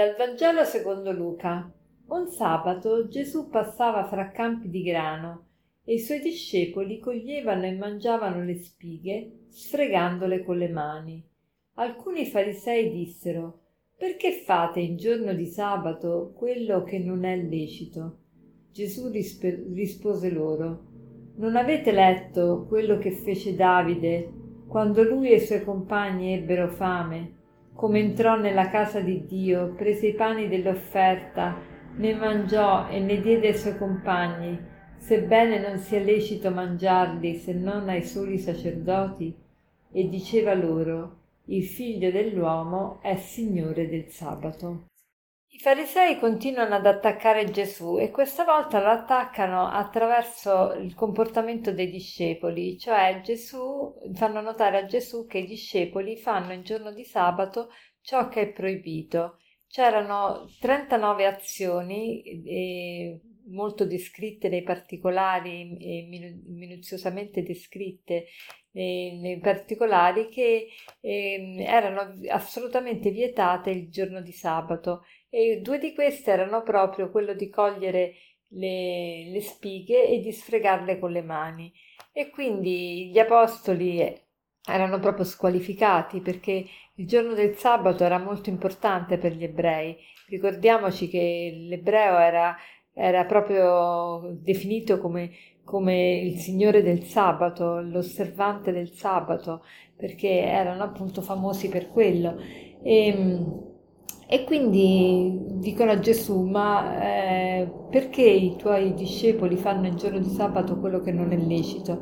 Dal Vangelo secondo Luca. Un sabato Gesù passava fra campi di grano e i suoi discepoli coglievano e mangiavano le spighe, sfregandole con le mani. Alcuni farisei dissero Perché fate in giorno di sabato quello che non è lecito? Gesù rispe- rispose loro Non avete letto quello che fece Davide quando lui e i suoi compagni ebbero fame? Come entrò nella casa di Dio, prese i pani dell'offerta, ne mangiò e ne diede ai suoi compagni, sebbene non sia lecito mangiarli se non ai soli sacerdoti, e diceva loro, il figlio dell'uomo è Signore del sabato. I farisei continuano ad attaccare Gesù e questa volta lo attaccano attraverso il comportamento dei discepoli, cioè Gesù, fanno notare a Gesù che i discepoli fanno il giorno di sabato ciò che è proibito. C'erano 39 azioni eh, molto descritte nei particolari e minuziosamente descritte nei, nei particolari che eh, erano assolutamente vietate il giorno di sabato e due di queste erano proprio quello di cogliere le, le spighe e di sfregarle con le mani. E quindi gli apostoli erano proprio squalificati perché il giorno del sabato era molto importante per gli ebrei. Ricordiamoci che l'ebreo era, era proprio definito come, come, il signore del sabato, l'osservante del sabato, perché erano appunto famosi per quello. E, ehm, e quindi dicono a Gesù, ma eh, perché i tuoi discepoli fanno il giorno di sabato quello che non è lecito?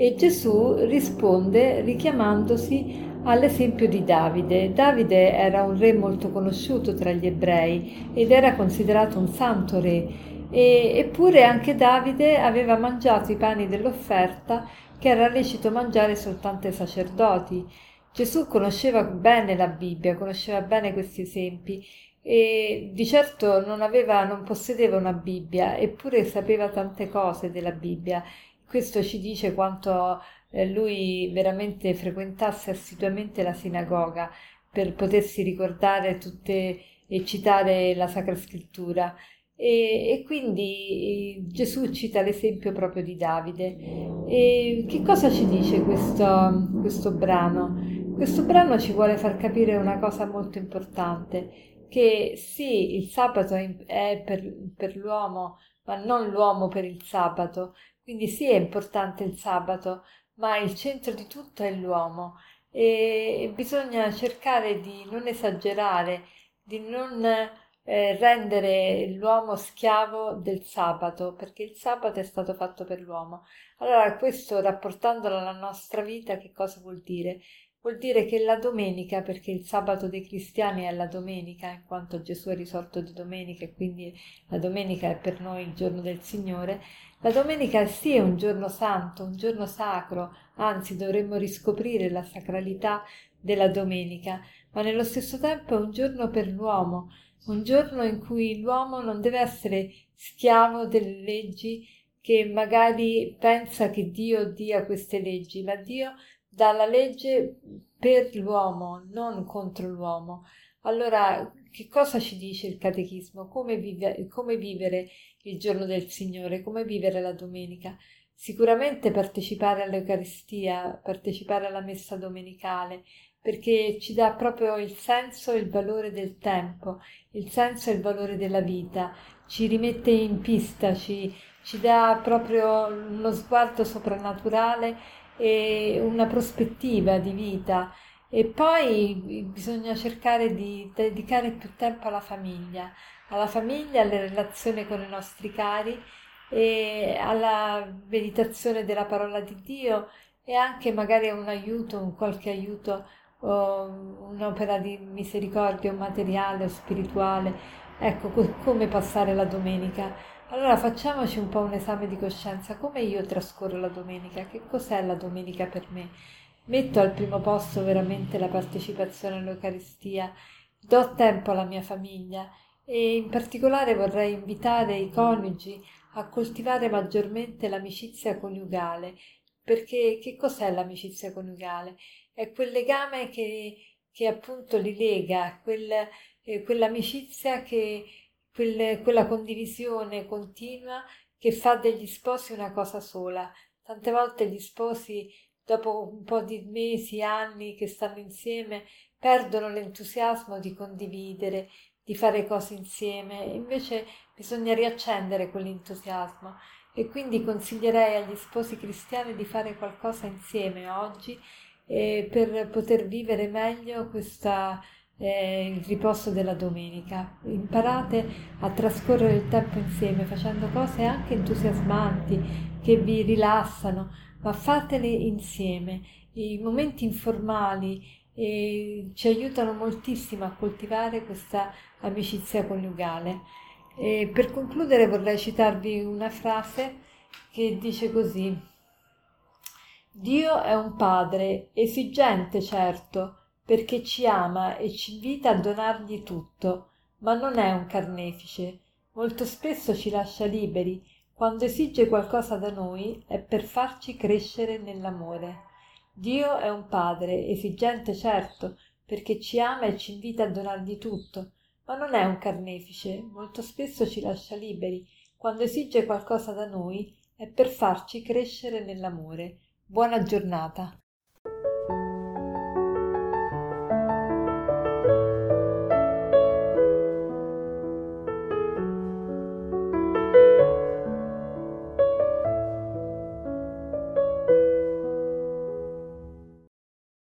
E Gesù risponde richiamandosi all'esempio di Davide. Davide era un re molto conosciuto tra gli ebrei ed era considerato un santo re. E, eppure anche Davide aveva mangiato i pani dell'offerta che era lecito mangiare soltanto ai sacerdoti. Gesù conosceva bene la Bibbia, conosceva bene questi esempi e di certo non aveva, non possedeva una Bibbia, eppure sapeva tante cose della Bibbia. Questo ci dice quanto eh, lui veramente frequentasse assiduamente la sinagoga per potersi ricordare tutte e citare la Sacra Scrittura. E, e, quindi Gesù cita l'esempio proprio di Davide. E che cosa ci dice questo, questo brano? Questo brano ci vuole far capire una cosa molto importante, che sì, il sabato è per, per l'uomo, ma non l'uomo per il sabato. Quindi sì, è importante il sabato, ma il centro di tutto è l'uomo e bisogna cercare di non esagerare, di non eh, rendere l'uomo schiavo del sabato, perché il sabato è stato fatto per l'uomo. Allora, questo rapportandolo alla nostra vita, che cosa vuol dire? Vuol dire che la domenica, perché il sabato dei cristiani è la domenica, in quanto Gesù è risorto di domenica e quindi la domenica è per noi il giorno del Signore, la domenica sì è un giorno santo, un giorno sacro, anzi dovremmo riscoprire la sacralità della domenica, ma nello stesso tempo è un giorno per l'uomo, un giorno in cui l'uomo non deve essere schiavo delle leggi che magari pensa che Dio dia queste leggi, ma Dio dalla legge per l'uomo, non contro l'uomo. Allora, che cosa ci dice il catechismo? Come, vive, come vivere il giorno del Signore? Come vivere la domenica? Sicuramente partecipare all'Eucaristia, partecipare alla messa domenicale, perché ci dà proprio il senso e il valore del tempo, il senso e il valore della vita, ci rimette in pista, ci, ci dà proprio uno sguardo soprannaturale e una prospettiva di vita e poi bisogna cercare di dedicare più tempo alla famiglia, alla famiglia, alle relazioni con i nostri cari e alla meditazione della parola di Dio e anche magari un aiuto, un qualche aiuto, un'opera di misericordia, un materiale o spirituale. Ecco come passare la domenica allora facciamoci un po' un esame di coscienza. Come io trascorro la domenica? Che cos'è la domenica per me? Metto al primo posto veramente la partecipazione all'Eucaristia, do tempo alla mia famiglia e in particolare vorrei invitare i coniugi a coltivare maggiormente l'amicizia coniugale, perché che cos'è l'amicizia coniugale? È quel legame che, che appunto li lega, quel, eh, quell'amicizia che quel, quella condivisione continua che fa degli sposi una cosa sola. Tante volte gli sposi, dopo un po' di mesi, anni che stanno insieme, perdono l'entusiasmo di condividere, di fare cose insieme, invece bisogna riaccendere quell'entusiasmo e quindi consiglierei agli sposi cristiani di fare qualcosa insieme oggi eh, per poter vivere meglio questa eh, il riposo della domenica. Imparate a trascorrere il tempo insieme facendo cose anche entusiasmanti che vi rilassano, ma fatele insieme. I momenti informali eh, ci aiutano moltissimo a coltivare questa amicizia coniugale. E per concludere vorrei citarvi una frase che dice così. Dio è un padre, esigente certo, perché ci ama e ci invita a donargli tutto, ma non è un carnefice. Molto spesso ci lascia liberi. Quando esige qualcosa da noi è per farci crescere nell'amore. Dio è un padre, esigente certo, perché ci ama e ci invita a donargli tutto, ma non è un carnefice. Molto spesso ci lascia liberi. Quando esige qualcosa da noi è per farci crescere nell'amore. Buona giornata.